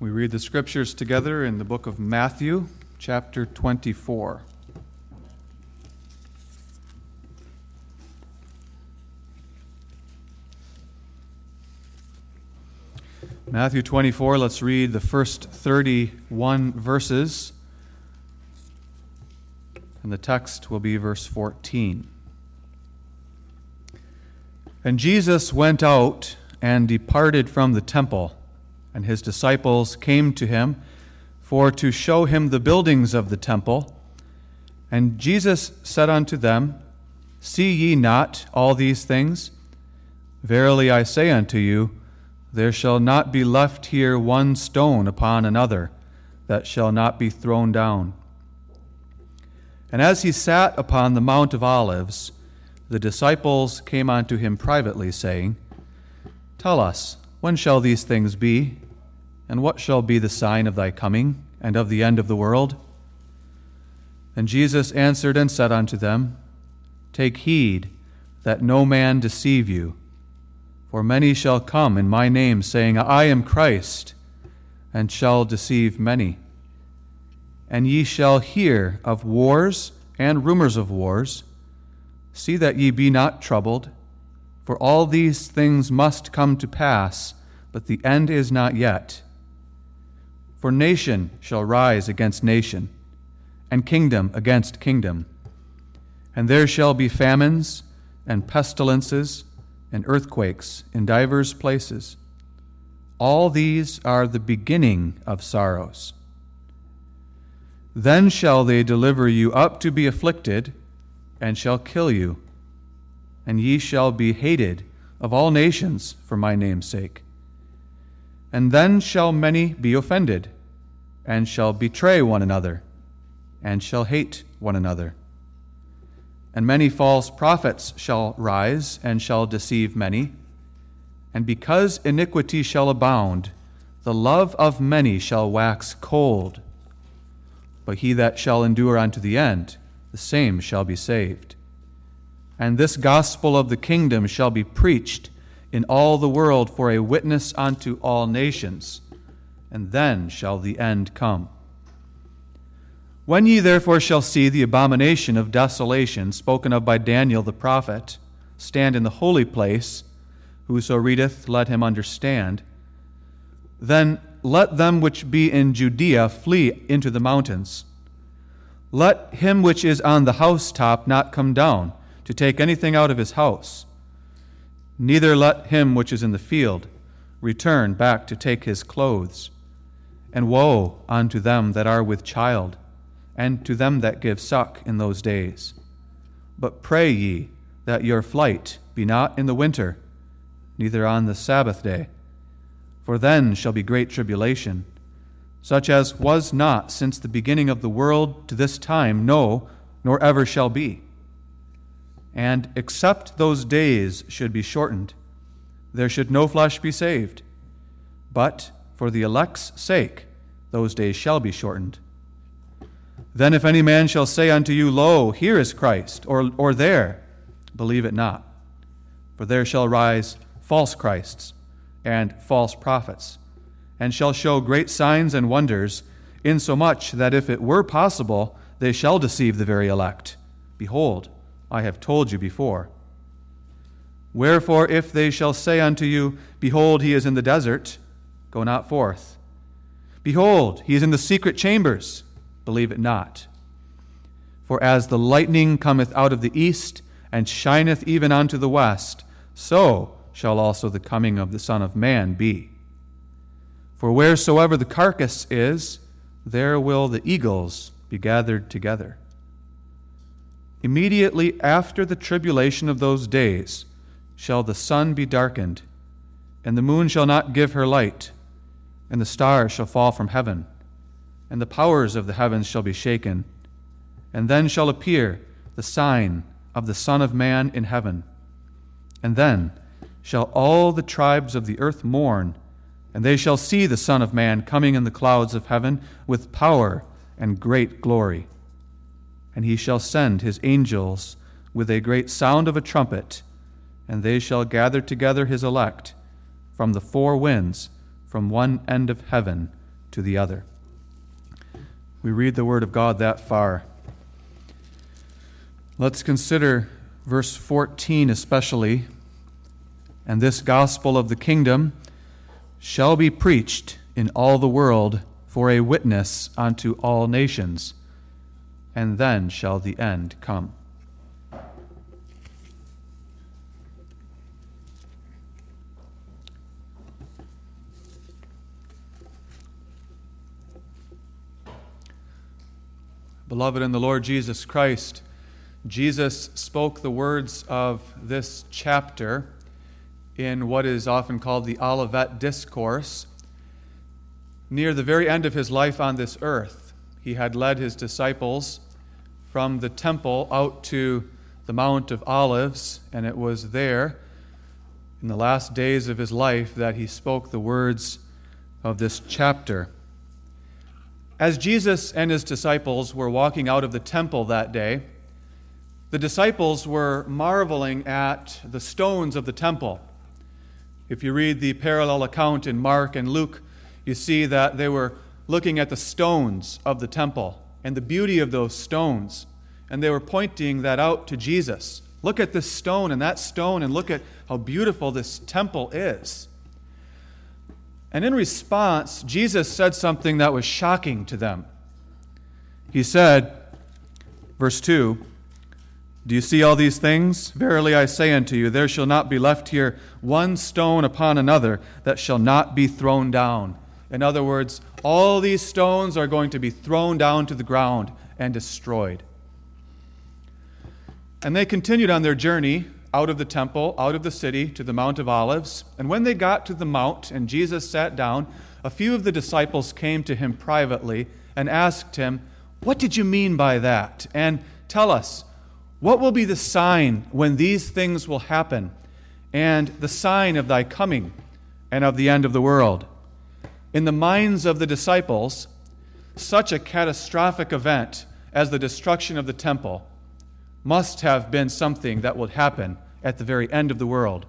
We read the scriptures together in the book of Matthew, chapter 24. Matthew 24, let's read the first 31 verses. And the text will be verse 14. And Jesus went out and departed from the temple, and his disciples came to him for to show him the buildings of the temple. And Jesus said unto them, See ye not all these things? Verily I say unto you, there shall not be left here one stone upon another that shall not be thrown down. And as he sat upon the Mount of Olives, the disciples came unto him privately, saying, Tell us, when shall these things be? And what shall be the sign of thy coming and of the end of the world? And Jesus answered and said unto them, Take heed that no man deceive you. For many shall come in my name, saying, I am Christ, and shall deceive many. And ye shall hear of wars and rumors of wars. See that ye be not troubled, for all these things must come to pass, but the end is not yet. For nation shall rise against nation, and kingdom against kingdom. And there shall be famines and pestilences and earthquakes in divers places. All these are the beginning of sorrows. Then shall they deliver you up to be afflicted, and shall kill you, and ye shall be hated of all nations for my name's sake. And then shall many be offended, and shall betray one another, and shall hate one another. And many false prophets shall rise and shall deceive many. And because iniquity shall abound, the love of many shall wax cold. But he that shall endure unto the end, the same shall be saved. And this gospel of the kingdom shall be preached in all the world for a witness unto all nations, and then shall the end come. When ye therefore shall see the abomination of desolation spoken of by Daniel the prophet stand in the holy place, whoso readeth, let him understand, then let them which be in Judea flee into the mountains. Let him which is on the housetop not come down to take anything out of his house, neither let him which is in the field return back to take his clothes. And woe unto them that are with child and to them that give suck in those days. But pray ye that your flight be not in the winter, neither on the Sabbath day, for then shall be great tribulation, such as was not since the beginning of the world to this time, no, nor ever shall be. And except those days should be shortened, there should no flesh be saved. But for the elect's sake, those days shall be shortened. Then if any man shall say unto you, Lo, here is Christ, or, or there, believe it not. For there shall rise false Christs and false prophets, and shall show great signs and wonders, insomuch that if it were possible, they shall deceive the very elect. Behold, I have told you before. Wherefore, if they shall say unto you, Behold, he is in the desert, go not forth. Behold, he is in the secret chambers believe it not. For as the lightning cometh out of the east, and shineth even unto the west, so shall also the coming of the Son of Man be. For wheresoever the carcass is, there will the eagles be gathered together. Immediately after the tribulation of those days shall the sun be darkened, and the moon shall not give her light, and the stars shall fall from heaven and the powers of the heavens shall be shaken. And then shall appear the sign of the Son of Man in heaven. And then shall all the tribes of the earth mourn, and they shall see the Son of Man coming in the clouds of heaven with power and great glory. And he shall send his angels with a great sound of a trumpet, and they shall gather together his elect from the four winds, from one end of heaven to the other. We read the Word of God that far. Let's consider verse 14 especially. And this gospel of the kingdom shall be preached in all the world for a witness unto all nations, and then shall the end come. Beloved in the Lord Jesus Christ, Jesus spoke the words of this chapter in what is often called the Olivet Discourse. Near the very end of his life on this earth, he had led his disciples from the temple out to the Mount of Olives, and it was there, in the last days of his life, that he spoke the words of this chapter. As Jesus and his disciples were walking out of the temple that day, the disciples were marveling at the stones of the temple. If you read the parallel account in Mark and Luke, you see that they were looking at the stones of the temple and the beauty of those stones, and they were pointing that out to Jesus. Look at this stone and that stone, and look at how beautiful this temple is. And in response, Jesus said something that was shocking to them. He said, verse 2 Do you see all these things? Verily I say unto you, there shall not be left here one stone upon another that shall not be thrown down. In other words, all these stones are going to be thrown down to the ground and destroyed. And they continued on their journey out of the temple, out of the city, to the Mount of Olives. And when they got to the mount and Jesus sat down, a few of the disciples came to him privately and asked him, What did you mean by that? And tell us, what will be the sign when these things will happen, and the sign of thy coming and of the end of the world? In the minds of the disciples, such a catastrophic event as the destruction of the temple must have been something that would happen at the very end of the world.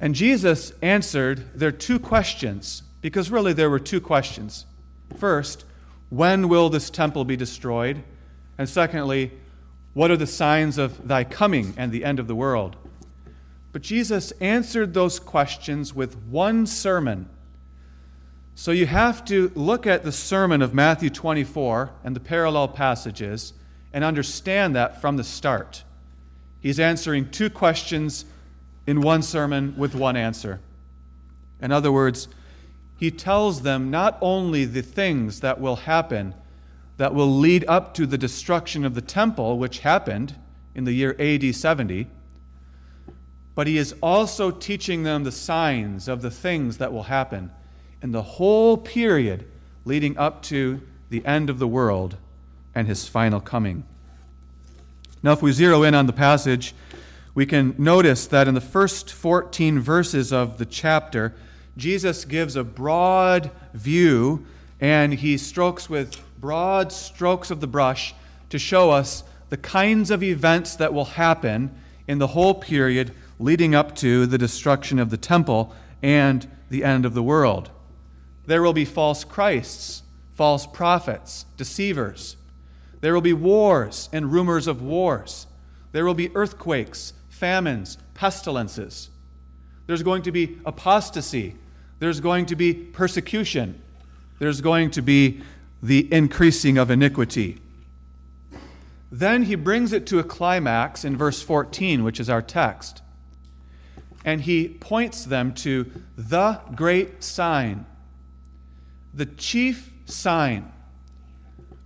And Jesus answered their two questions, because really there were two questions. First, when will this temple be destroyed? And secondly, what are the signs of thy coming and the end of the world? But Jesus answered those questions with one sermon. So you have to look at the sermon of Matthew 24 and the parallel passages and understand that from the start. He's answering two questions in one sermon with one answer. In other words, he tells them not only the things that will happen that will lead up to the destruction of the temple, which happened in the year AD 70, but he is also teaching them the signs of the things that will happen in the whole period leading up to the end of the world and his final coming. Now, if we zero in on the passage, we can notice that in the first 14 verses of the chapter, Jesus gives a broad view and he strokes with broad strokes of the brush to show us the kinds of events that will happen in the whole period leading up to the destruction of the temple and the end of the world. There will be false Christs, false prophets, deceivers. There will be wars and rumors of wars. There will be earthquakes, famines, pestilences. There's going to be apostasy. There's going to be persecution. There's going to be the increasing of iniquity. Then he brings it to a climax in verse 14, which is our text. And he points them to the great sign the chief sign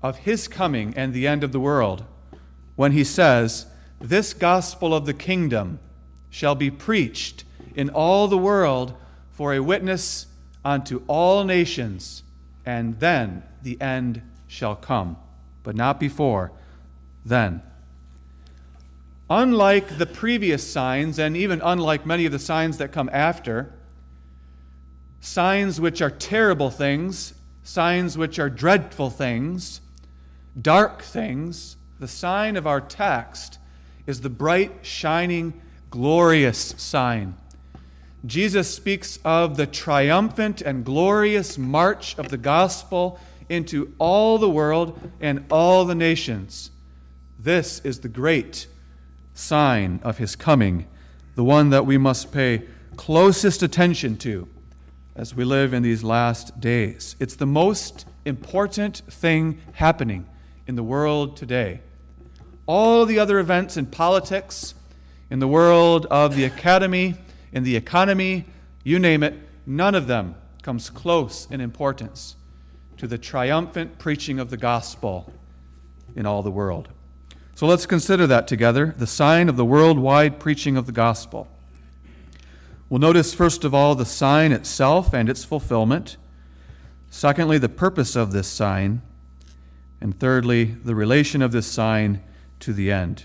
of his coming and the end of the world when he says, This gospel of the kingdom shall be preached in all the world for a witness unto all nations, and then the end shall come, but not before then. Unlike the previous signs, and even unlike many of the signs that come after, signs which are terrible things, signs which are dreadful things, dark things, the sign of our text is the bright, shining, glorious sign. Jesus speaks of the triumphant and glorious march of the gospel into all the world and all the nations. This is the great sign of his coming, the one that we must pay closest attention to as we live in these last days. It's the most important thing happening in the world today. All the other events in politics, in the world of the academy, in the economy, you name it, none of them comes close in importance to the triumphant preaching of the gospel in all the world. So let's consider that together the sign of the worldwide preaching of the gospel. We'll notice, first of all, the sign itself and its fulfillment. Secondly, the purpose of this sign. And thirdly, the relation of this sign to the end.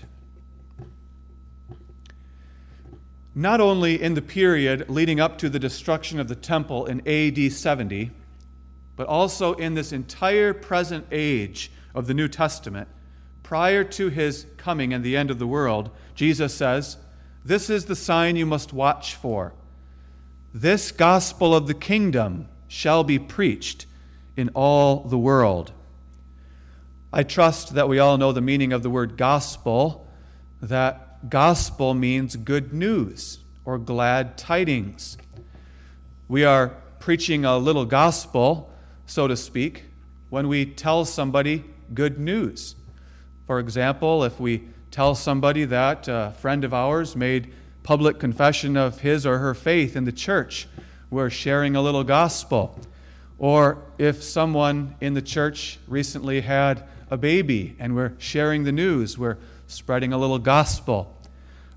Not only in the period leading up to the destruction of the temple in AD 70, but also in this entire present age of the New Testament, prior to his coming and the end of the world, Jesus says, This is the sign you must watch for. This gospel of the kingdom shall be preached in all the world. I trust that we all know the meaning of the word gospel, that gospel means good news or glad tidings. We are preaching a little gospel so to speak, when we tell somebody good news. For example, if we tell somebody that a friend of ours made public confession of his or her faith in the church, we're sharing a little gospel. Or if someone in the church recently had a baby and we're sharing the news, we're spreading a little gospel.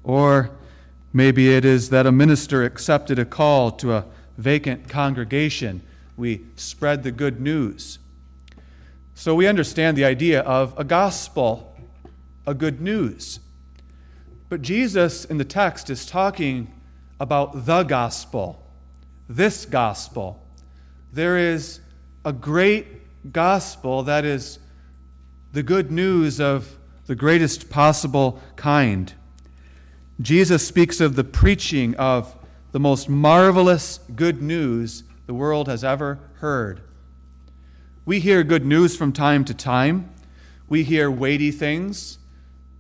Or maybe it is that a minister accepted a call to a vacant congregation we spread the good news. So we understand the idea of a gospel, a good news. But Jesus in the text is talking about the gospel, this gospel. There is a great gospel that is the good news of the greatest possible kind. Jesus speaks of the preaching of the most marvelous good news the world has ever heard. We hear good news from time to time. We hear weighty things,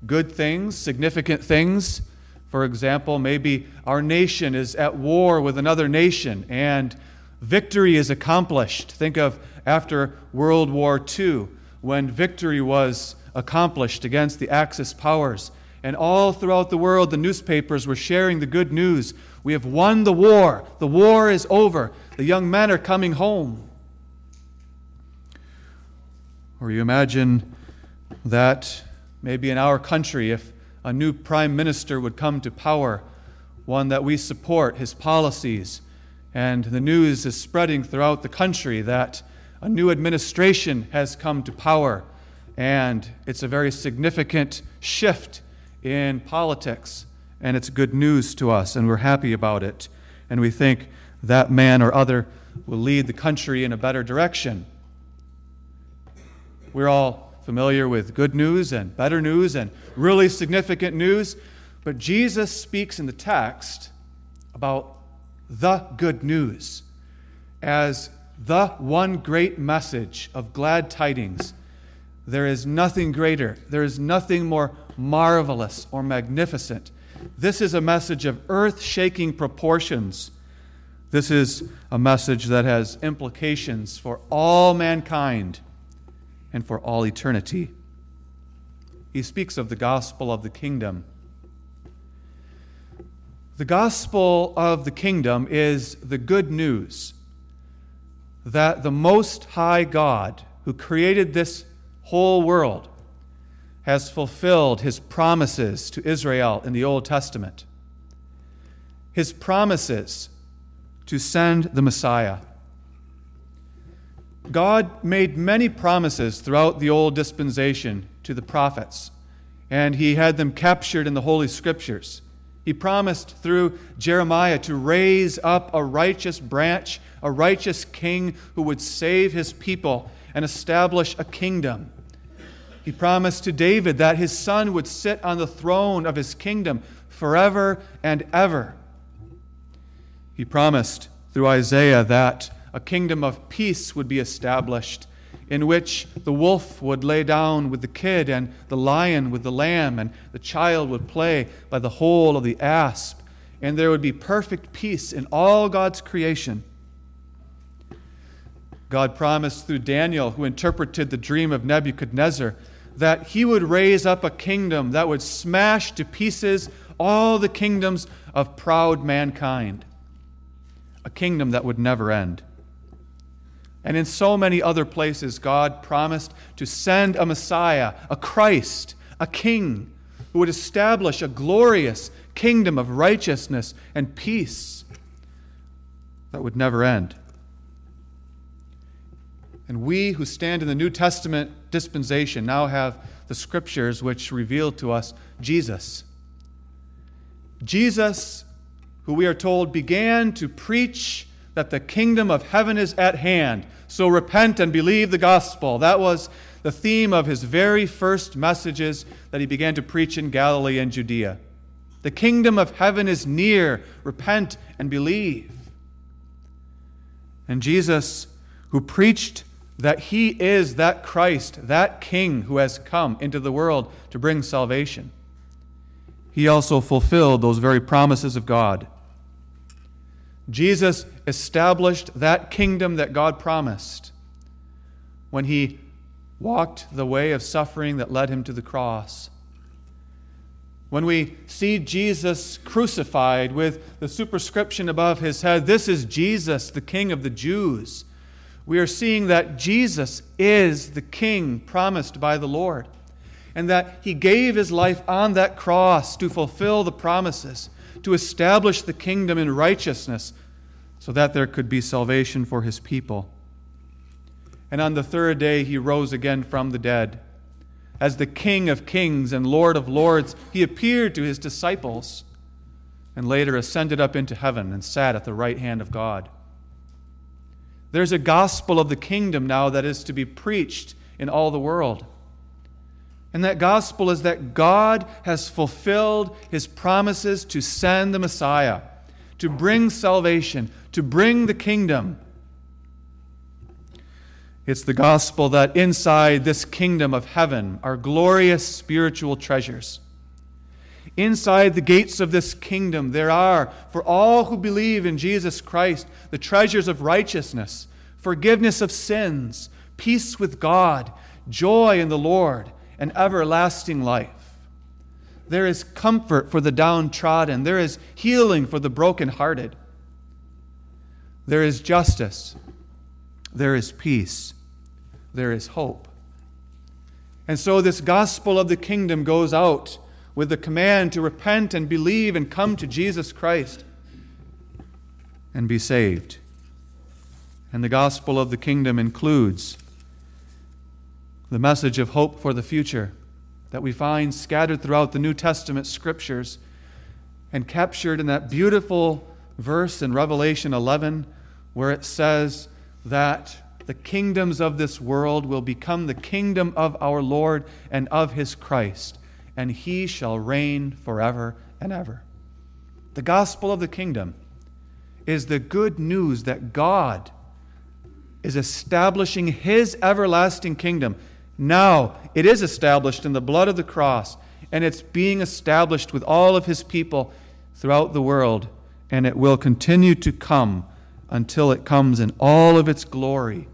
good things, significant things. For example, maybe our nation is at war with another nation and victory is accomplished. Think of after World War II when victory was accomplished against the Axis powers. And all throughout the world, the newspapers were sharing the good news. We have won the war. The war is over. The young men are coming home. Or you imagine that maybe in our country, if a new prime minister would come to power, one that we support, his policies, and the news is spreading throughout the country that a new administration has come to power, and it's a very significant shift in politics, and it's good news to us, and we're happy about it, and we think, that man or other will lead the country in a better direction. We're all familiar with good news and better news and really significant news, but Jesus speaks in the text about the good news as the one great message of glad tidings. There is nothing greater, there is nothing more marvelous or magnificent. This is a message of earth shaking proportions this is a message that has implications for all mankind and for all eternity. He speaks of the gospel of the kingdom. The gospel of the kingdom is the good news that the Most High God, who created this whole world, has fulfilled his promises to Israel in the Old Testament. His promises to send the Messiah. God made many promises throughout the old dispensation to the prophets, and he had them captured in the Holy Scriptures. He promised through Jeremiah to raise up a righteous branch, a righteous king who would save his people and establish a kingdom. He promised to David that his son would sit on the throne of his kingdom forever and ever. He promised through Isaiah that a kingdom of peace would be established in which the wolf would lay down with the kid and the lion with the lamb, and the child would play by the hole of the asp, and there would be perfect peace in all God's creation. God promised through Daniel, who interpreted the dream of Nebuchadnezzar, that he would raise up a kingdom that would smash to pieces all the kingdoms of proud mankind, a kingdom that would never end. And in so many other places, God promised to send a Messiah, a Christ, a King, who would establish a glorious kingdom of righteousness and peace that would never end. And we who stand in the New Testament dispensation now have the scriptures which reveal to us Jesus. Jesus, who we are told began to preach that the kingdom of heaven is at hand. So repent and believe the gospel. That was the theme of his very first messages that he began to preach in Galilee and Judea. The kingdom of heaven is near. Repent and believe. And Jesus, who preached that he is that Christ, that King who has come into the world to bring salvation, he also fulfilled those very promises of God. Jesus established that kingdom that God promised when he walked the way of suffering that led him to the cross. When we see Jesus crucified with the superscription above his head, This is Jesus, the King of the Jews, we are seeing that Jesus is the King promised by the Lord, and that he gave his life on that cross to fulfill the promises to establish the kingdom in righteousness so that there could be salvation for his people. And on the third day, he rose again from the dead. As the King of kings and Lord of lords, he appeared to his disciples and later ascended up into heaven and sat at the right hand of God. There's a gospel of the kingdom now that is to be preached in all the world. And that gospel is that God has fulfilled his promises to send the Messiah, to bring salvation, to bring the kingdom. It's the gospel that inside this kingdom of heaven are glorious spiritual treasures. Inside the gates of this kingdom, there are, for all who believe in Jesus Christ, the treasures of righteousness, forgiveness of sins, peace with God, joy in the Lord, and everlasting life. There is comfort for the downtrodden. There is healing for the brokenhearted. There is justice. There is peace. There is hope. And so, this gospel of the kingdom goes out with the command to repent and believe and come to Jesus Christ and be saved. And the gospel of the kingdom includes the message of hope for the future that we find scattered throughout the New Testament scriptures and captured in that beautiful verse in Revelation 11 where it says that the kingdoms of this world will become the kingdom of our Lord and of his Christ, and he shall reign forever and ever. The gospel of the kingdom is the good news that God is establishing his everlasting kingdom now it is established in the blood of the cross, and it's being established with all of his people throughout the world, and it will continue to come until it comes in all of its glory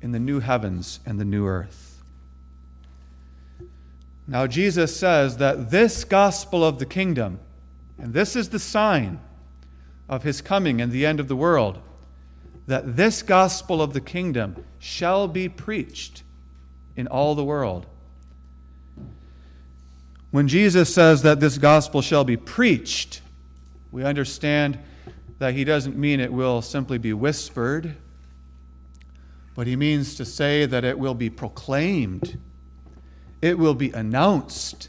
in the new heavens and the new earth. Now, Jesus says that this gospel of the kingdom, and this is the sign of his coming and the end of the world, that this gospel of the kingdom shall be preached in all the world. When Jesus says that this gospel shall be preached, we understand that he doesn't mean it will simply be whispered, but he means to say that it will be proclaimed, it will be announced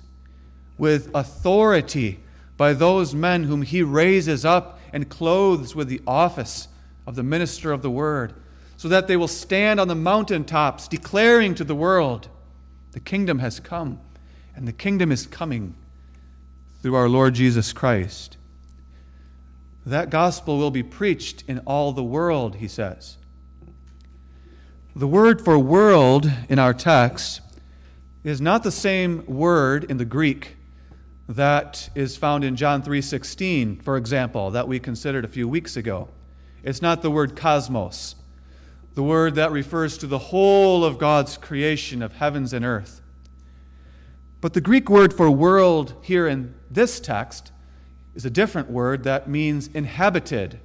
with authority by those men whom he raises up and clothes with the office of the minister of the word so that they will stand on the mountaintops declaring to the world, The kingdom has come, and the kingdom is coming through our Lord Jesus Christ. that gospel will be preached in all the world, he says. The word for world in our text is not the same word in the Greek that is found in John 3:16, for example, that we considered a few weeks ago. It's not the word cosmos, the word that refers to the whole of God's creation of heavens and earth. But the Greek word for world here in this text is a different word that means inhabited.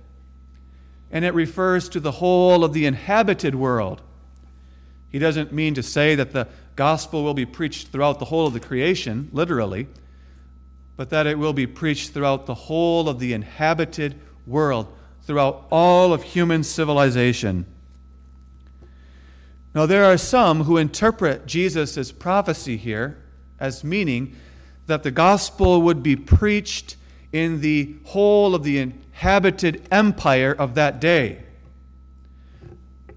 And it refers to the whole of the inhabited world. He doesn't mean to say that the gospel will be preached throughout the whole of the creation, literally, but that it will be preached throughout the whole of the inhabited world, throughout all of human civilization. Now, there are some who interpret Jesus' prophecy here as meaning that the gospel would be preached in the whole of the inhabited empire of that day.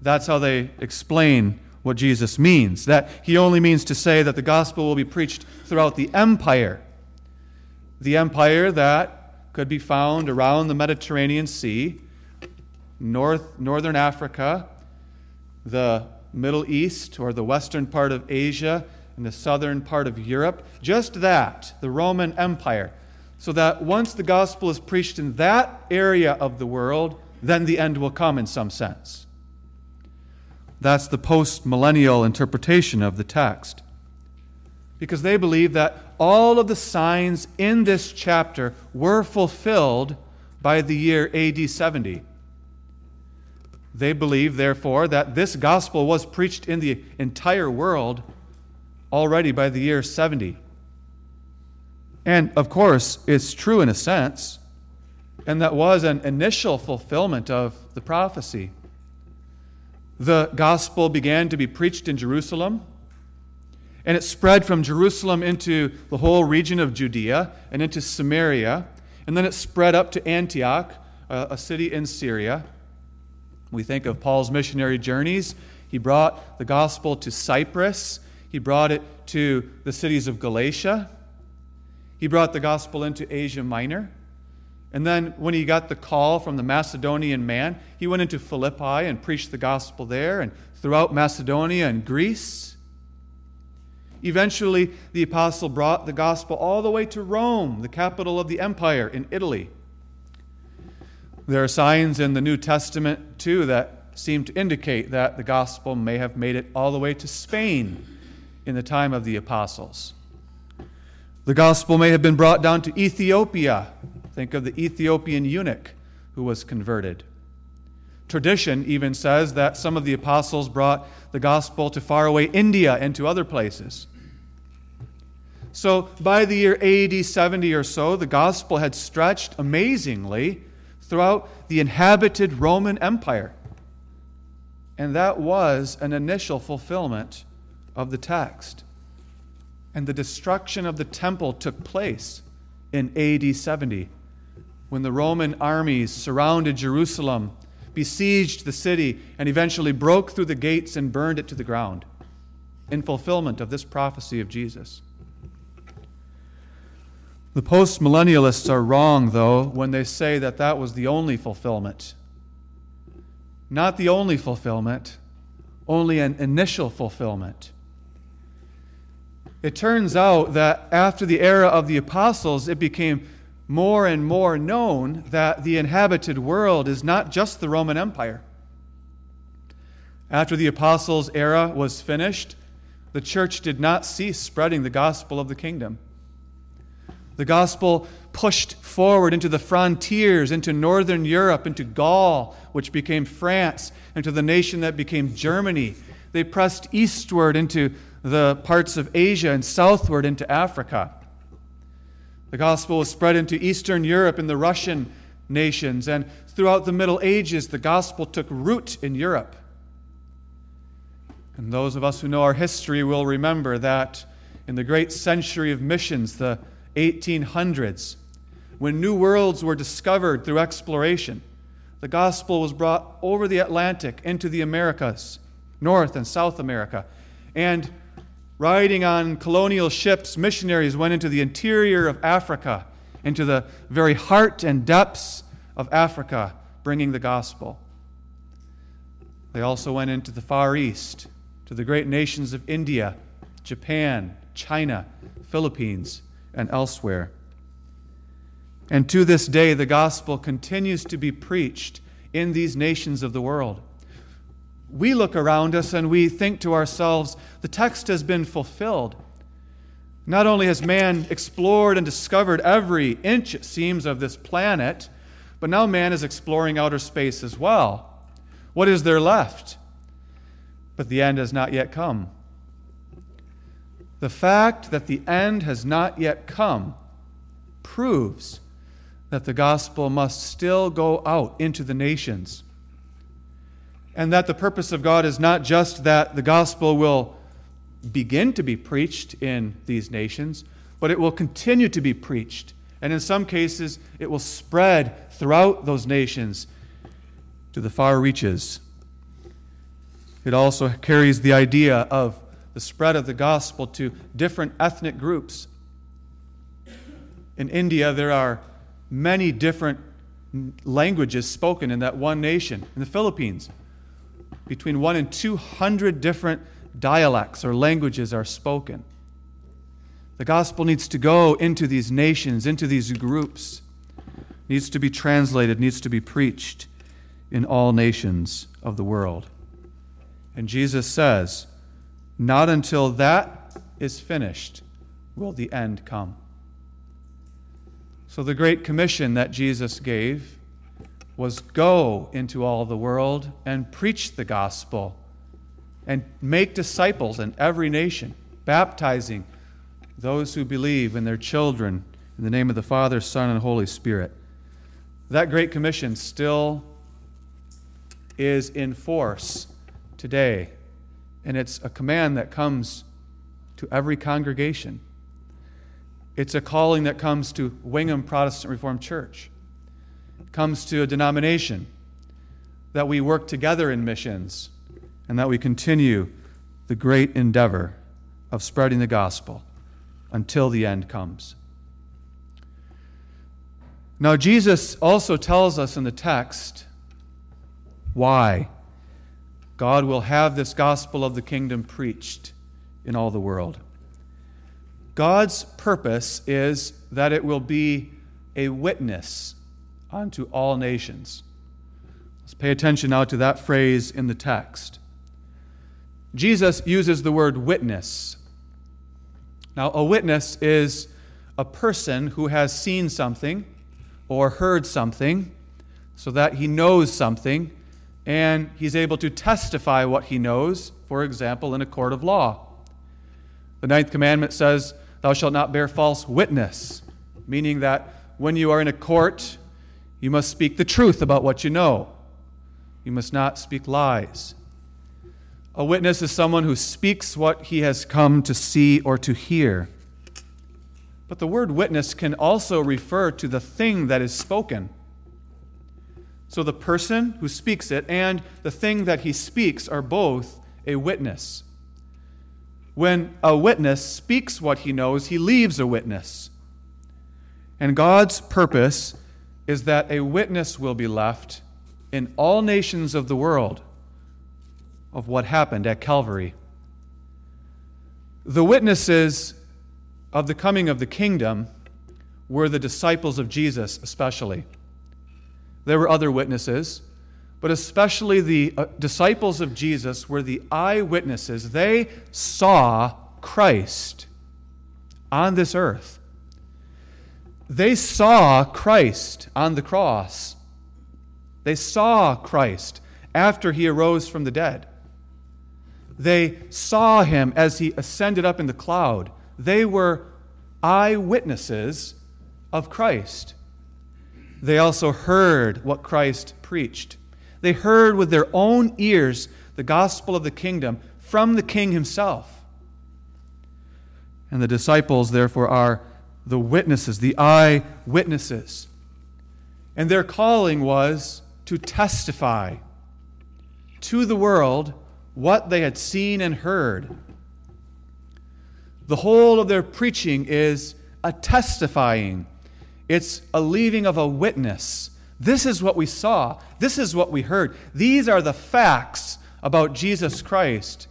That's how they explain what Jesus means. That he only means to say that the gospel will be preached throughout the empire. The empire that could be found around the Mediterranean Sea, north, northern Africa, the Middle East, or the western part of Asia, and the southern part of Europe. Just that, the Roman Empire so that once the gospel is preached in that area of the world, then the end will come in some sense. That's the post millennial interpretation of the text. Because they believe that all of the signs in this chapter were fulfilled by the year AD 70. They believe, therefore, that this gospel was preached in the entire world already by the year 70. And of course, it's true in a sense, and that was an initial fulfillment of the prophecy. The gospel began to be preached in Jerusalem, and it spread from Jerusalem into the whole region of Judea and into Samaria, and then it spread up to Antioch, uh, a city in Syria. We think of Paul's missionary journeys. He brought the gospel to Cyprus, he brought it to the cities of Galatia. He brought the gospel into Asia Minor. And then, when he got the call from the Macedonian man, he went into Philippi and preached the gospel there and throughout Macedonia and Greece. Eventually, the apostle brought the gospel all the way to Rome, the capital of the empire in Italy. There are signs in the New Testament, too, that seem to indicate that the gospel may have made it all the way to Spain in the time of the apostles. The gospel may have been brought down to Ethiopia. Think of the Ethiopian eunuch who was converted. Tradition even says that some of the apostles brought the gospel to faraway India and to other places. So, by the year AD 70 or so, the gospel had stretched amazingly throughout the inhabited Roman Empire. And that was an initial fulfillment of the text and the destruction of the temple took place in AD 70 when the Roman armies surrounded Jerusalem, besieged the city, and eventually broke through the gates and burned it to the ground in fulfillment of this prophecy of Jesus. The postmillennialists are wrong, though, when they say that that was the only fulfillment. Not the only fulfillment, only an initial fulfillment. It turns out that after the era of the apostles, it became more and more known that the inhabited world is not just the Roman Empire. After the apostles' era was finished, the church did not cease spreading the gospel of the kingdom. The gospel pushed forward into the frontiers, into northern Europe, into Gaul, which became France, into the nation that became Germany. They pressed eastward into the parts of Asia and southward into Africa. The gospel was spread into Eastern Europe and the Russian nations, and throughout the Middle Ages, the gospel took root in Europe. And those of us who know our history will remember that in the great century of missions, the 1800s, when new worlds were discovered through exploration, the gospel was brought over the Atlantic into the Americas, North and South America. And Riding on colonial ships, missionaries went into the interior of Africa, into the very heart and depths of Africa bringing the gospel. They also went into the Far East, to the great nations of India, Japan, China, Philippines, and elsewhere. And to this day, the gospel continues to be preached in these nations of the world. We look around us and we think to ourselves, the text has been fulfilled. Not only has man explored and discovered every inch, it seems, of this planet, but now man is exploring outer space as well. What is there left? But the end has not yet come. The fact that the end has not yet come proves that the gospel must still go out into the nations. And that the purpose of God is not just that the gospel will begin to be preached in these nations, but it will continue to be preached. And in some cases, it will spread throughout those nations to the far reaches. It also carries the idea of the spread of the gospel to different ethnic groups. In India, there are many different languages spoken in that one nation. In the Philippines, between one and 200 different dialects or languages are spoken. The gospel needs to go into these nations, into these groups, needs to be translated, needs to be preached in all nations of the world. And Jesus says, Not until that is finished will the end come. So, the Great Commission that Jesus gave was go into all the world and preach the gospel and make disciples in every nation, baptizing those who believe in their children in the name of the Father, Son, and Holy Spirit. That Great Commission still is in force today. And it's a command that comes to every congregation. It's a calling that comes to Wingham Protestant Reformed Church. It comes to a denomination that we work together in missions and that we continue the great endeavor of spreading the gospel until the end comes. Now, Jesus also tells us in the text why? God will have this gospel of the kingdom preached in all the world. God's purpose is that it will be a witness unto all nations. Let's pay attention now to that phrase in the text. Jesus uses the word witness. Now, a witness is a person who has seen something or heard something so that he knows something and he's able to testify what he knows, for example, in a court of law. The ninth commandment says, Thou shalt not bear false witness, meaning that when you are in a court, you must speak the truth about what you know. You must not speak lies. A witness is someone who speaks what he has come to see or to hear. But the word witness can also refer to the thing that is spoken. So the person who speaks it and the thing that he speaks are both a witness. When a witness speaks what he knows, he leaves a witness. And God's purpose is that a witness will be left in all nations of the world of what happened at Calvary. The witnesses of the coming of the kingdom were the disciples of Jesus, especially. There were other witnesses, but especially the uh, disciples of Jesus were the eyewitnesses. They saw Christ on this earth. They saw Christ on the cross. They saw Christ after he arose from the dead. They saw him as he ascended up in the cloud. They were eyewitnesses of Christ. They also heard what Christ preached. They heard with their own ears the gospel of the kingdom from the king himself. And the disciples, therefore, are the witnesses, the eye witnesses. And their calling was to testify to the world what they had seen and heard. The whole of their preaching is a testifying it's a leaving of a witness This is what we saw. This is what we heard. These are the facts about Jesus Christ.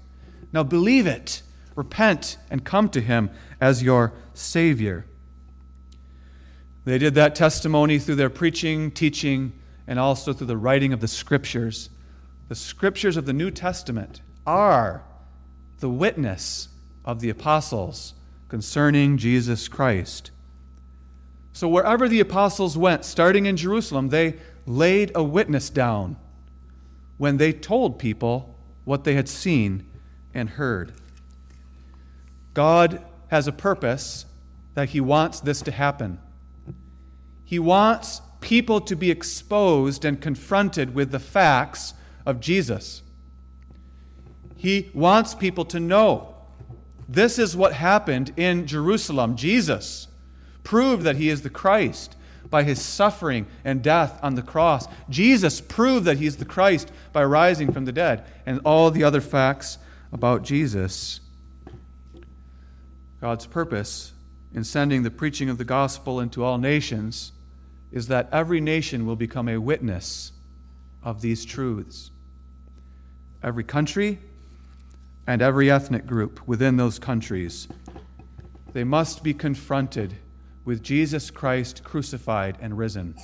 Now believe it, repent, and come to him as your Savior. They did that testimony through their preaching, teaching, and also through the writing of the Scriptures. The Scriptures of the New Testament are the witness of the apostles concerning Jesus Christ. So, wherever the apostles went, starting in Jerusalem, they laid a witness down when they told people what they had seen and heard. God has a purpose that He wants this to happen. He wants people to be exposed and confronted with the facts of Jesus. He wants people to know this is what happened in Jerusalem. Jesus proved that he is the Christ by his suffering and death on the cross. Jesus proved that he's the Christ by rising from the dead, and all the other facts about Jesus. God's purpose in sending the preaching of the gospel into all nations is that every nation will become a witness of these truths. Every country and every ethnic group within those countries, they must be confronted with Jesus Christ crucified and risen.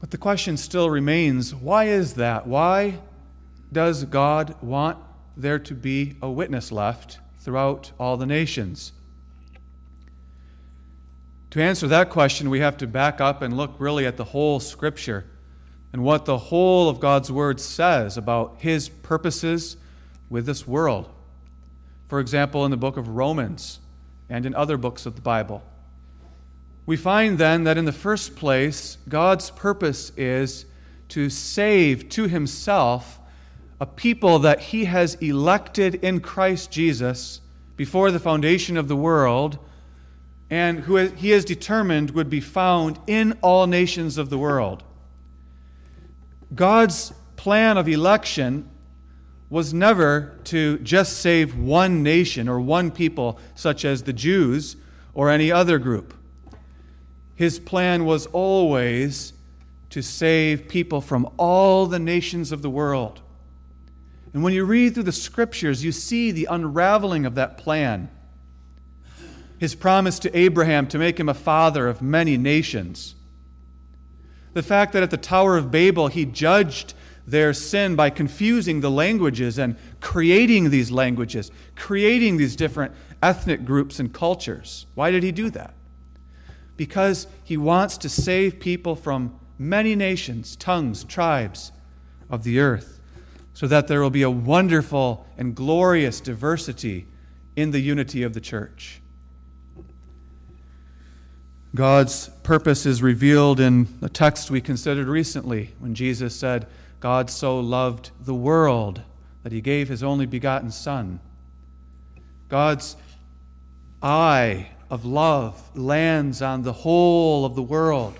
But the question still remains why is that? Why does God want there to be a witness left throughout all the nations? To answer that question, we have to back up and look really at the whole Scripture and what the whole of God's Word says about His purposes with this world. For example, in the book of Romans and in other books of the Bible. We find then that in the first place, God's purpose is to save to Himself a people that He has elected in Christ Jesus before the foundation of the world and who he has determined would be found in all nations of the world. God's plan of election was never to just save one nation or one people, such as the Jews or any other group. His plan was always to save people from all the nations of the world. And when you read through the scriptures, you see the unraveling of that plan his promise to Abraham to make him a father of many nations. The fact that at the Tower of Babel he judged their sin by confusing the languages and creating these languages, creating these different ethnic groups and cultures. Why did he do that? Because he wants to save people from many nations, tongues, tribes of the earth, so that there will be a wonderful and glorious diversity in the unity of the church. God's purpose is revealed in the text we considered recently when Jesus said, God so loved the world that he gave his only begotten Son. God's eye of love lands on the whole of the world.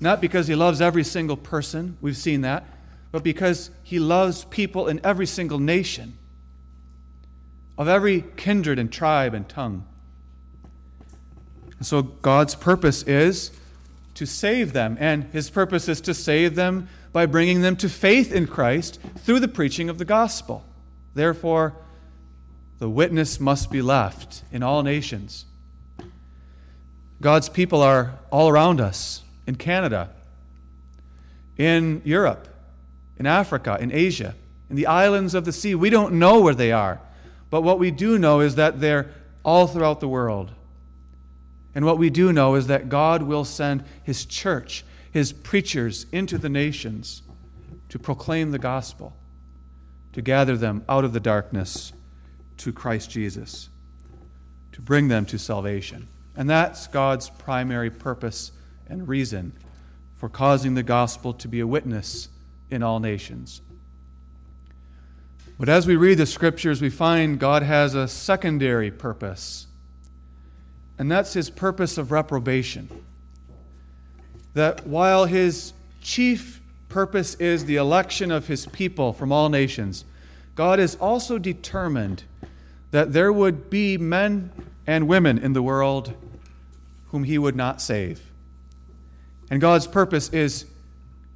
Not because he loves every single person, we've seen that, but because he loves people in every single nation, of every kindred and tribe and tongue. And so God's purpose is to save them, and his purpose is to save them by bringing them to faith in Christ through the preaching of the gospel. Therefore, the witness must be left in all nations. God's people are all around us in Canada, in Europe, in Africa, in Asia, in the islands of the sea. We don't know where they are, but what we do know is that they're all throughout the world. And what we do know is that God will send His church, His preachers into the nations to proclaim the gospel, to gather them out of the darkness to Christ Jesus, to bring them to salvation. And that's God's primary purpose and reason for causing the gospel to be a witness in all nations. But as we read the scriptures, we find God has a secondary purpose and that's his purpose of reprobation. That while his chief purpose is the election of his people from all nations, God is also determined that there would be men and women in the world whom he would not save. And God's purpose is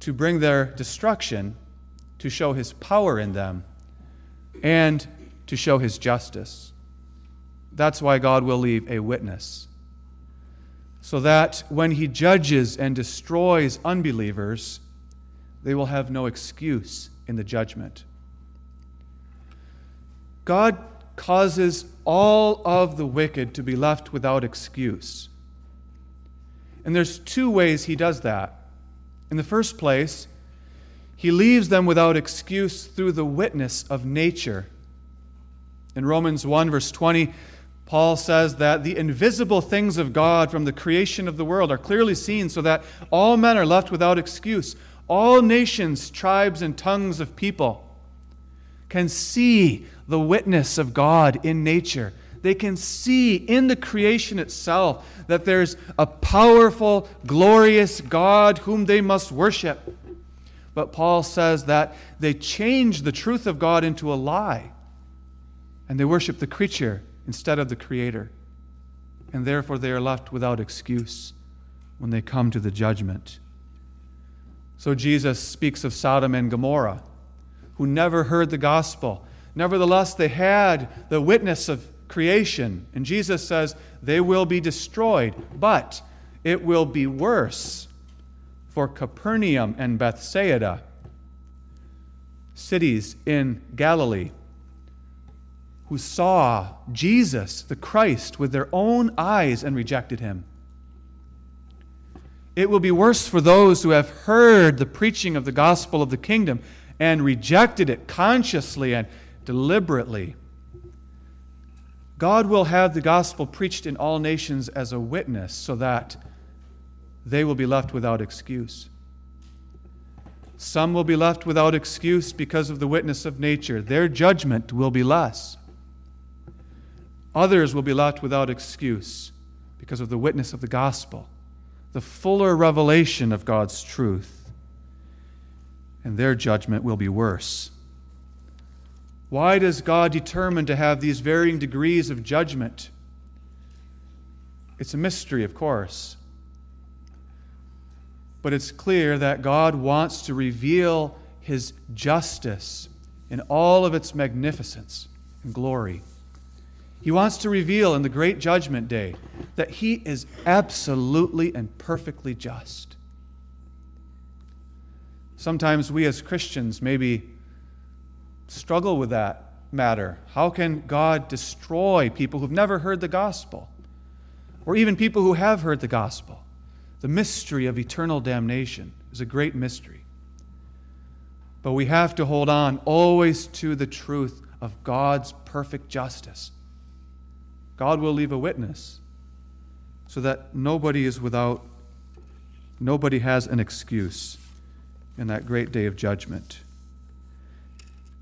to bring their destruction, to show his power in them, and to show his justice. That's why God will leave a witness. So that when he judges and destroys unbelievers, they will have no excuse in the judgment. God causes all of the wicked to be left without excuse. And there's two ways he does that. In the first place, he leaves them without excuse through the witness of nature. In Romans 1, verse 20, Paul says that the invisible things of God from the creation of the world are clearly seen, so that all men are left without excuse. All nations, tribes, and tongues of people can see the witness of God in nature. They can see in the creation itself that there's a powerful, glorious God whom they must worship. But Paul says that they change the truth of God into a lie and they worship the creature instead of the Creator. And therefore they are left without excuse when they come to the judgment. So Jesus speaks of Sodom and Gomorrah, who never heard the gospel. Nevertheless, they had the witness of creation. And Jesus says they will be destroyed, but it will be worse for Capernaum and Bethsaida, cities in Galilee, who saw Jesus, the Christ, with their own eyes and rejected him. It will be worse for those who have heard the preaching of the gospel of the kingdom and rejected it consciously and deliberately. God will have the gospel preached in all nations as a witness so that they will be left without excuse. Some will be left without excuse because of the witness of nature. Their judgment will be less. Others will be left without excuse because of the witness of the gospel, the fuller revelation of God's truth. And their judgment will be worse. Why does God determine to have these varying degrees of judgment? It's a mystery, of course. But it's clear that God wants to reveal his justice in all of its magnificence and glory. He wants to reveal in the great judgment day that he is absolutely and perfectly just. Sometimes we as Christians maybe struggle with that matter. How can God destroy people who've never heard the gospel? Or even people who have heard the gospel? The mystery of eternal damnation is a great mystery. But we have to hold on always to the truth of God's perfect justice. God will leave a witness so that nobody is without, nobody has an excuse in that great day of judgment.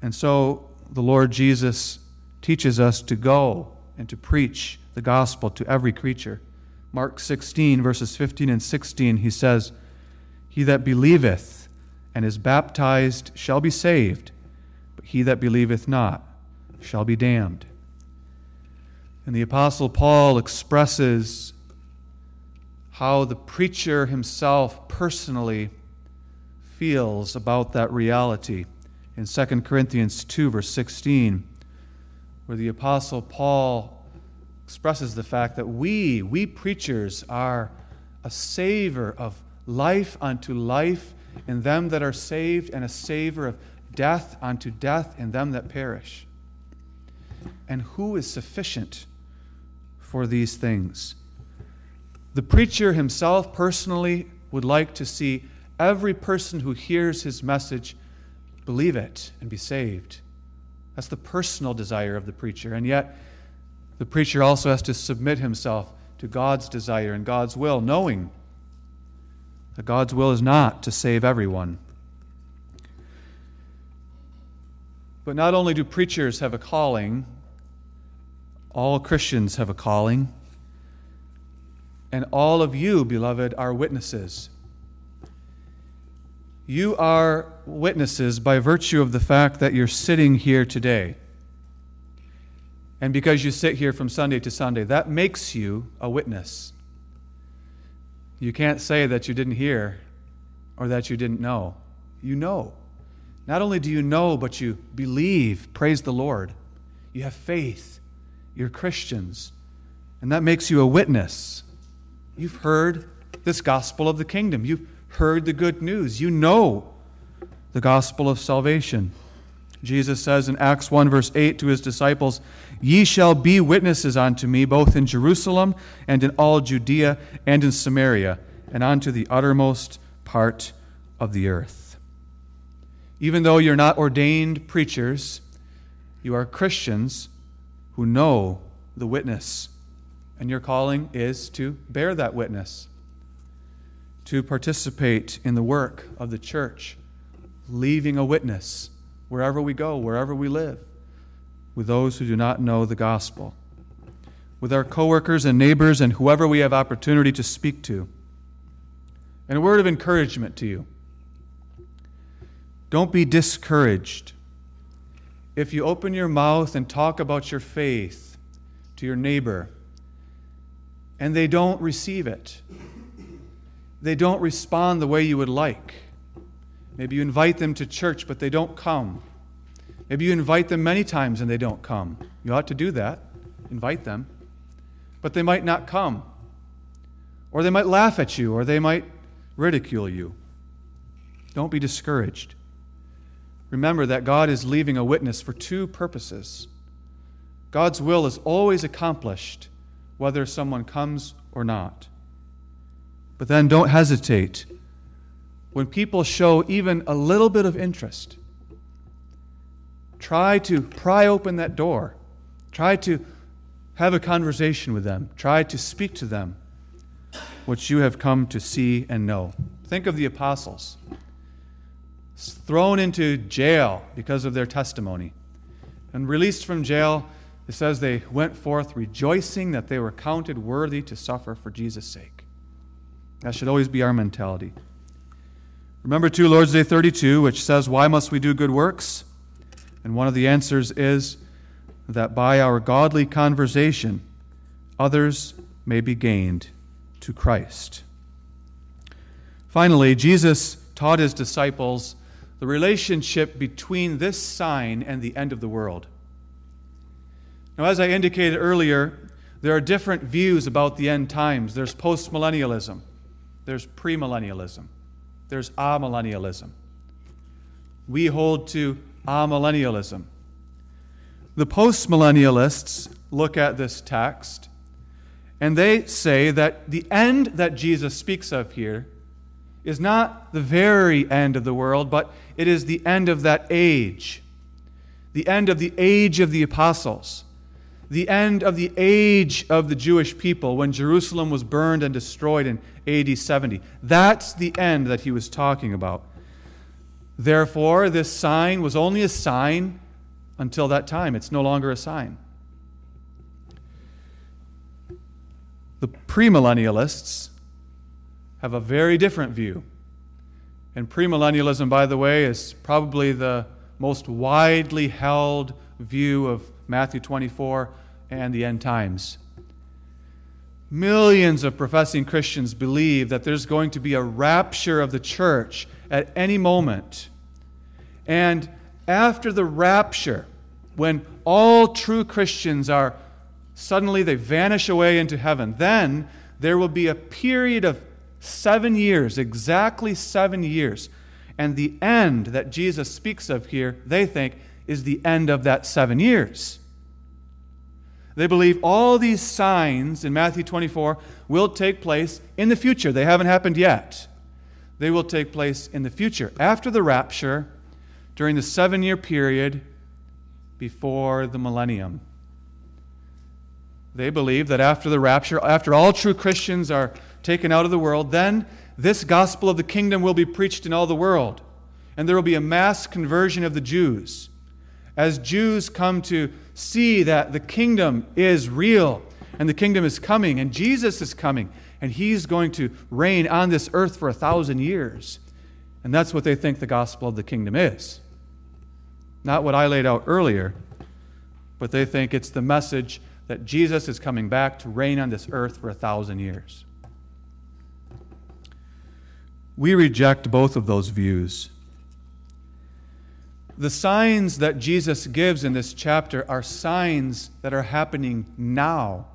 And so the Lord Jesus teaches us to go and to preach the gospel to every creature. Mark 16, verses 15 and 16, he says, He that believeth and is baptized shall be saved, but he that believeth not shall be damned. And the Apostle Paul expresses how the preacher himself personally feels about that reality in 2 Corinthians 2, verse 16, where the Apostle Paul expresses the fact that we, we preachers, are a savor of life unto life in them that are saved, and a savor of death unto death in them that perish. And who is sufficient for these things? The preacher himself personally would like to see every person who hears his message believe it and be saved. That's the personal desire of the preacher. And yet, the preacher also has to submit himself to God's desire and God's will, knowing that God's will is not to save everyone. But not only do preachers have a calling, all Christians have a calling. And all of you, beloved, are witnesses. You are witnesses by virtue of the fact that you're sitting here today. And because you sit here from Sunday to Sunday, that makes you a witness. You can't say that you didn't hear or that you didn't know. You know. Not only do you know, but you believe. Praise the Lord. You have faith. You're Christians. And that makes you a witness. You've heard this gospel of the kingdom. You've heard the good news. You know the gospel of salvation. Jesus says in Acts 1, verse 8 to his disciples, Ye shall be witnesses unto me, both in Jerusalem and in all Judea and in Samaria, and unto the uttermost part of the earth. Even though you're not ordained preachers, you are Christians who know the witness. And your calling is to bear that witness, to participate in the work of the church, leaving a witness wherever we go, wherever we live, with those who do not know the gospel, with our coworkers and neighbors and whoever we have opportunity to speak to. And a word of encouragement to you. Don't be discouraged. If you open your mouth and talk about your faith to your neighbor, and they don't receive it, they don't respond the way you would like, Maybe you invite them to church, but they don't come. Maybe you invite them many times and they don't come. You ought to do that. Invite them. But they might not come. Or they might laugh at you, or they might ridicule you. Don't be discouraged. Remember that God is leaving a witness for two purposes. God's will is always accomplished, whether someone comes or not. But then don't hesitate when people show even a little bit of interest, try to pry open that door. Try to have a conversation with them. Try to speak to them what you have come to see and know. Think of the apostles thrown into jail because of their testimony. And released from jail, it says they went forth rejoicing that they were counted worthy to suffer for Jesus' sake. That should always be our mentality. Remember, too, Lord's Day 32, which says, Why must we do good works? And one of the answers is that by our godly conversation, others may be gained to Christ. Finally, Jesus taught his disciples the relationship between this sign and the end of the world. Now, as I indicated earlier, there are different views about the end times. There's postmillennialism, there's premillennialism there's amillennialism. We hold to amillennialism. The postmillennialists look at this text and they say that the end that Jesus speaks of here is not the very end of the world, but it is the end of that age, the end of the age of the apostles, the end of the age of the Jewish people when Jerusalem was burned and destroyed in AD 70. That's the end that he was talking about. Therefore, this sign was only a sign until that time. It's no longer a sign. The premillennialists have a very different view. And premillennialism, by the way, is probably the most widely held view of Matthew 24 and the end times. Millions of professing Christians believe that there's going to be a rapture of the church at any moment. And after the rapture, when all true Christians are suddenly they vanish away into heaven, then there will be a period of seven years, exactly seven years. And the end that Jesus speaks of here, they think, is the end of that seven years. They believe all these signs in Matthew 24 will take place in the future. They haven't happened yet. They will take place in the future, after the rapture, during the seven year period before the millennium. They believe that after the rapture, after all true Christians are taken out of the world, then this gospel of the kingdom will be preached in all the world. And there will be a mass conversion of the Jews. As Jews come to see that the kingdom is real and the kingdom is coming and Jesus is coming and he's going to reign on this earth for a thousand years. And that's what they think the gospel of the kingdom is. Not what I laid out earlier, but they think it's the message that Jesus is coming back to reign on this earth for a thousand years. We reject both of those views. The signs that Jesus gives in this chapter are signs that are happening now.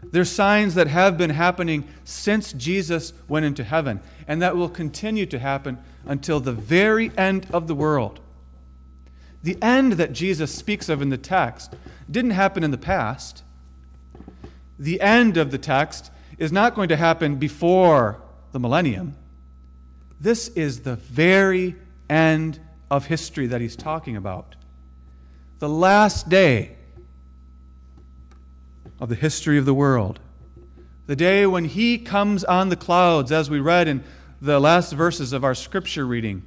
They're signs that have been happening since Jesus went into heaven and that will continue to happen until the very end of the world. The end that Jesus speaks of in the text didn't happen in the past. The end of the text is not going to happen before the millennium. This is the very end of history that he's talking about. The last day of the history of the world. The day when he comes on the clouds, as we read in the last verses of our scripture reading,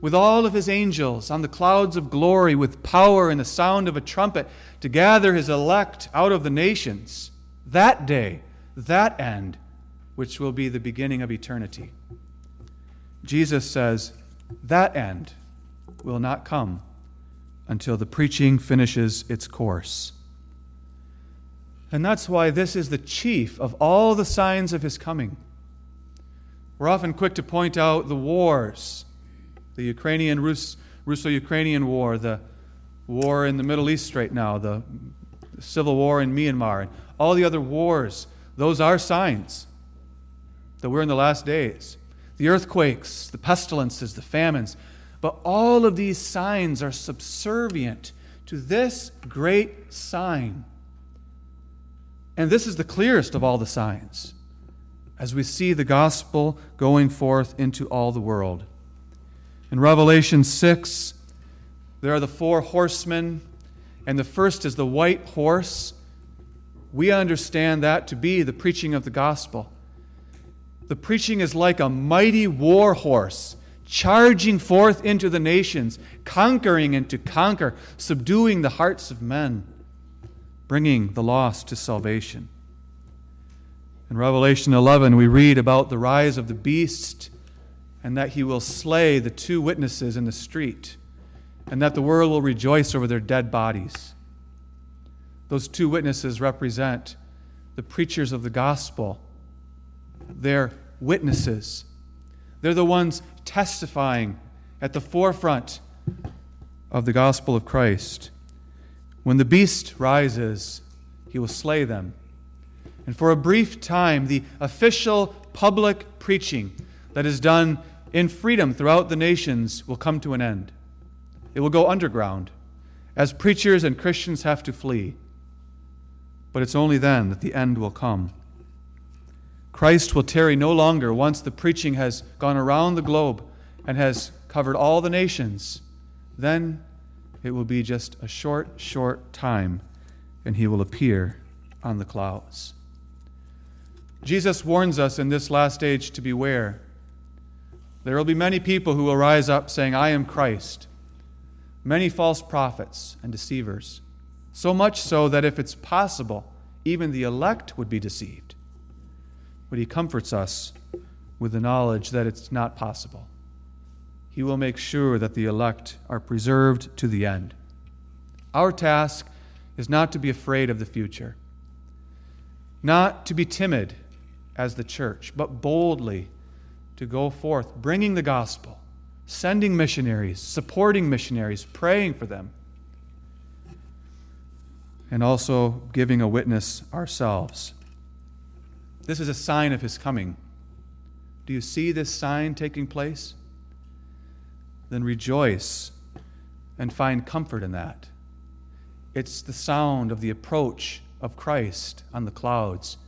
with all of his angels on the clouds of glory, with power and the sound of a trumpet, to gather his elect out of the nations. That day, that end, which will be the beginning of eternity. Jesus says, that end will not come until the preaching finishes its course. And that's why this is the chief of all the signs of his coming. We're often quick to point out the wars, the Ukrainian Russo Ukrainian war, the war in the Middle East right now, the civil war in Myanmar, and all the other wars. Those are signs that we're in the last days. The earthquakes, the pestilences, the famines. But all of these signs are subservient to this great sign and this is the clearest of all the signs as we see the gospel going forth into all the world. In Revelation 6, there are the four horsemen, and the first is the white horse. We understand that to be the preaching of the gospel. The preaching is like a mighty war horse charging forth into the nations, conquering and to conquer, subduing the hearts of men bringing the lost to salvation. In Revelation 11, we read about the rise of the beast and that he will slay the two witnesses in the street and that the world will rejoice over their dead bodies. Those two witnesses represent the preachers of the gospel. They're witnesses. They're the ones testifying at the forefront of the gospel of Christ. When the beast rises, he will slay them. And for a brief time, the official public preaching that is done in freedom throughout the nations will come to an end. It will go underground as preachers and Christians have to flee. But it's only then that the end will come. Christ will tarry no longer once the preaching has gone around the globe and has covered all the nations. Then it will be just a short, short time, and he will appear on the clouds. Jesus warns us in this last age to beware. There will be many people who will rise up saying, I am Christ. Many false prophets and deceivers. So much so that if it's possible, even the elect would be deceived. But he comforts us with the knowledge that it's not possible he will make sure that the elect are preserved to the end. Our task is not to be afraid of the future, not to be timid as the church, but boldly to go forth, bringing the gospel, sending missionaries, supporting missionaries, praying for them, and also giving a witness ourselves. This is a sign of his coming. Do you see this sign taking place? then rejoice and find comfort in that. It's the sound of the approach of Christ on the clouds.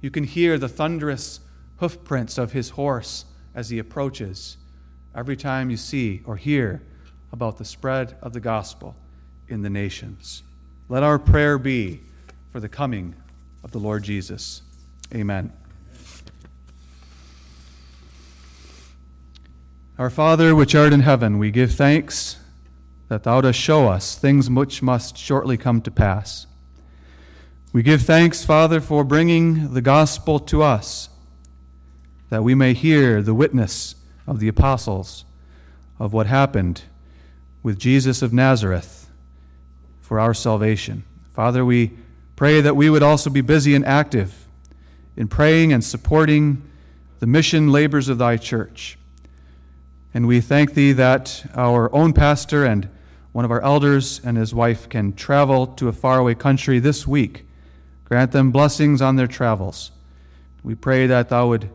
You can hear the thunderous hoofprints of his horse as he approaches every time you see or hear about the spread of the gospel in the nations. Let our prayer be for the coming of the Lord Jesus. Amen. Our Father, which art in heaven, we give thanks that thou dost show us things which must shortly come to pass. We give thanks, Father, for bringing the gospel to us, that we may hear the witness of the apostles of what happened with Jesus of Nazareth for our salvation. Father, we pray that we would also be busy and active in praying and supporting the mission labors of thy church. And we thank thee that our own pastor and one of our elders and his wife can travel to a faraway country this week. Grant them blessings on their travels. We pray that thou would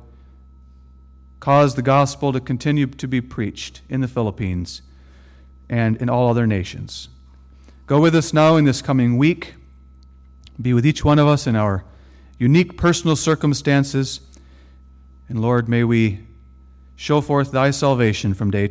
cause the gospel to continue to be preached in the Philippines and in all other nations. Go with us now in this coming week. Be with each one of us in our unique personal circumstances. And Lord, may we show forth thy salvation from day